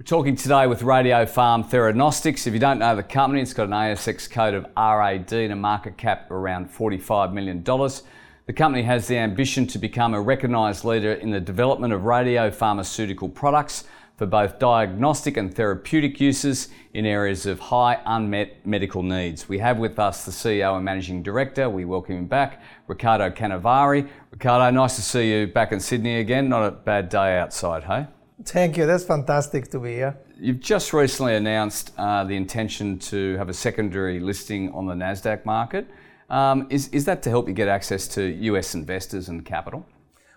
We're talking today with Radiopharm Theranostics. If you don't know the company, it's got an ASX code of RAD and a market cap around $45 million. The company has the ambition to become a recognised leader in the development of radiopharmaceutical products for both diagnostic and therapeutic uses in areas of high unmet medical needs. We have with us the CEO and Managing Director. We welcome him back, Riccardo Canevari. Riccardo, nice to see you back in Sydney again. Not a bad day outside, hey? Thank you. That's fantastic to be here. You've just recently announced uh, the intention to have a secondary listing on the NASDAQ market. Um, is, is that to help you get access to US investors and capital?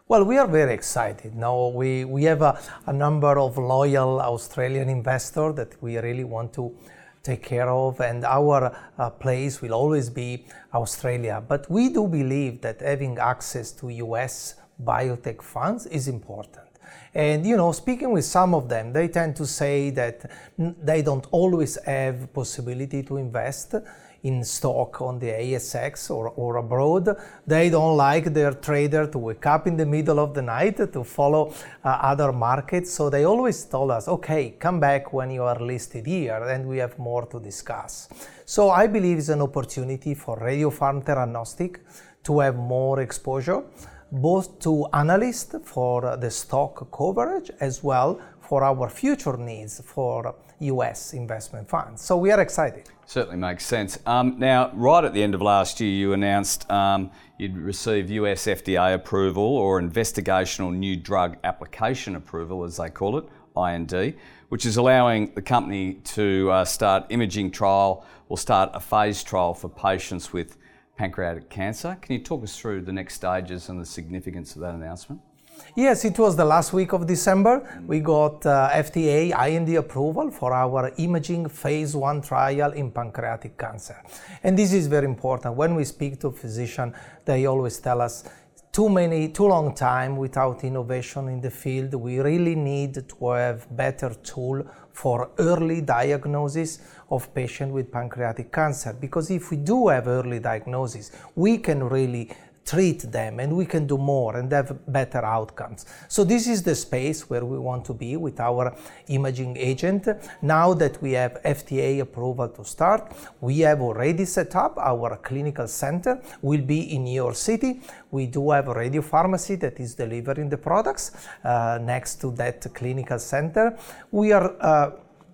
Well, we are very excited. Now, we, we have a, a number of loyal Australian investors that we really want to take care of, and our uh, place will always be Australia. But we do believe that having access to US biotech funds is important. And you know, speaking with some of them, they tend to say that they don't always have possibility to invest in stock on the ASX or, or abroad. They don't like their trader to wake up in the middle of the night to follow uh, other markets. So they always told us, okay, come back when you are listed here and we have more to discuss. So I believe it's an opportunity for Radiopharm Theranostic to have more exposure both to analysts for the stock coverage as well for our future needs for US investment funds. So we are excited. Certainly makes sense. Um, now, right at the end of last year, you announced um, you'd received US FDA approval or investigational new drug application approval, as they call it, IND, which is allowing the company to uh, start imaging trial or start a phase trial for patients with pancreatic cancer. Can you talk us through the next stages and the significance of that announcement? Yes, it was the last week of December. We got uh, FDA IND approval for our imaging phase one trial in pancreatic cancer. And this is very important. When we speak to physicians, they always tell us too many, too long time without innovation in the field. We really need to have better tool for early diagnosis of patient with pancreatic cancer. Because if we do have early diagnosis, we can really treat them and we can do more and have better outcomes. So this is the space where we want to be with our imaging agent. Now that we have FDA approval to start, we have already set up our clinical center, will be in New York City. We do have a radio pharmacy that is delivering the products uh, next to that clinical center. We are uh,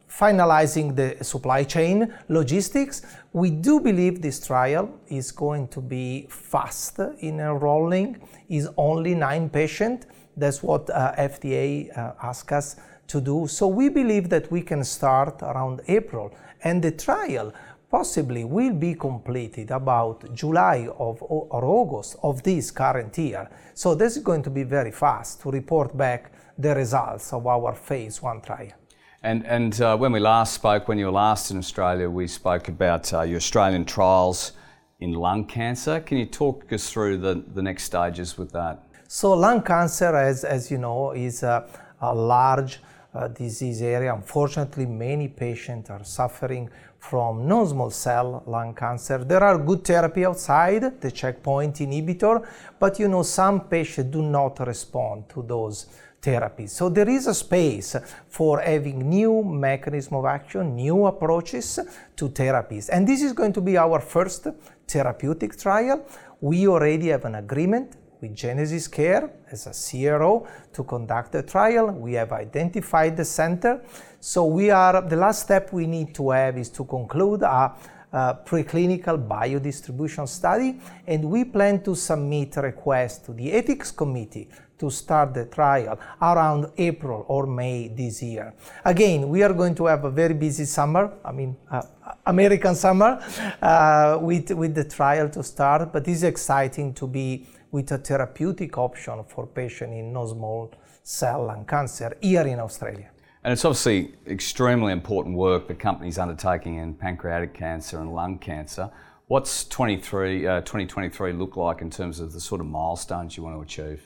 finalizing the supply chain logistics. We do believe this trial is going to be fast in enrolling, is only nine patients. That's what uh, FDA uh, asked us to do. So we believe that we can start around April, and the trial possibly will be completed about July of, or August of this current year. So this is going to be very fast to report back the results of our phase one trial. And, and uh, when we last spoke, when you were last in Australia, we spoke about uh, your Australian trials in lung cancer. Can you talk us through the, the next stages with that? So, lung cancer, as, as you know, is a, a large uh, disease area. Unfortunately, many patients are suffering from non-small cell lung cancer. There are good therapy outside, the checkpoint inhibitor, but you know some patients do not respond to those therapies. So there is a space for having new mechanism of action, new approaches to therapies. And this is going to be our first therapeutic trial. We already have an agreement with Genesis Care as a CRO to conduct the trial. We have identified the center. So we are the last step we need to have is to conclude a uh, preclinical biodistribution study, and we plan to submit request to the ethics committee to start the trial around April or May this year. Again, we are going to have a very busy summer, I mean, uh, American summer, uh, with, with the trial to start, but it's exciting to be with a therapeutic option for patients in non-small cell lung cancer here in Australia. And it's obviously extremely important work the company's undertaking in pancreatic cancer and lung cancer. What's 23, uh, 2023 look like in terms of the sort of milestones you want to achieve?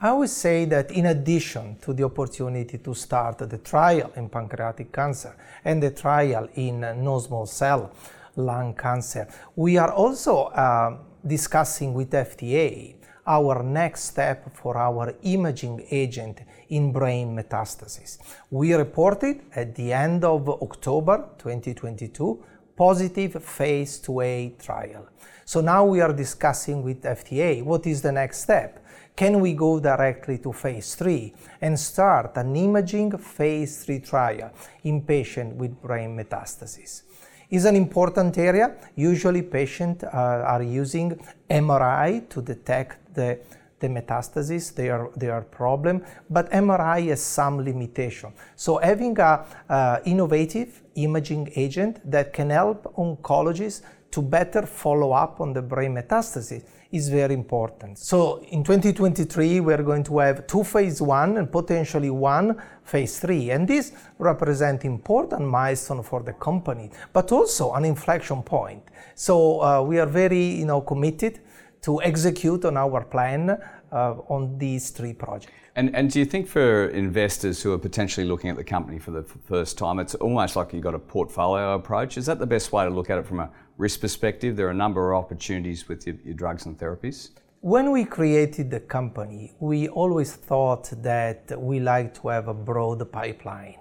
I would say that in addition to the opportunity to start the trial in pancreatic cancer and the trial in non-small cell lung cancer, we are also uh, discussing with FDA our next step for our imaging agent in brain metastasis. We reported at the end of October 2022 positive phase 2A trial. So now we are discussing with FDA what is the next step. Can we go directly to phase 3 and start an imaging phase 3 trial in patients with brain metastasis? Is an important area. Usually patients uh, are using MRI to detect the, the metastasis, their, their problem, but MRI has some limitation. So having a uh, innovative imaging agent that can help oncologists to better follow up on the brain metastasis is very important. So in 2023, we're going to have two phase one and potentially one phase three. And this represent important milestone for the company, but also an inflection point. So uh, we are very you know, committed to execute on our plan uh, on these three projects. And, and do you think for investors who are potentially looking at the company for the first time, it's almost like you've got a portfolio approach? Is that the best way to look at it from a risk perspective? There are a number of opportunities with your, your drugs and therapies. When we created the company, we always thought that we like to have a broad pipeline.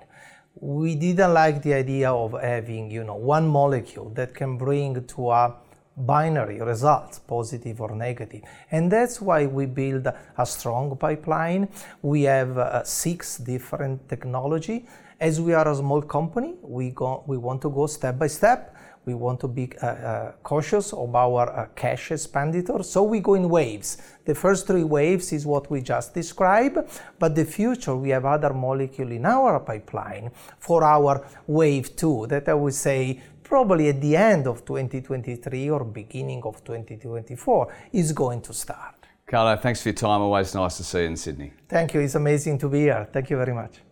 We didn't like the idea of having, you know, one molecule that can bring to a binary results, positive or negative. And that's why we build a strong pipeline. We have uh, six different technology. As we are a small company, we, go, we want to go step by step. We want to be uh, uh, cautious of our uh, cash expenditure, so we go in waves. The first three waves is what we just described, but the future we have other molecule in our pipeline for our wave two that I would say probably at the end of 2023 or beginning of 2024 is going to start. Carlo, thanks for your time. Always nice to see you in Sydney. Thank you. It's amazing to be here. Thank you very much.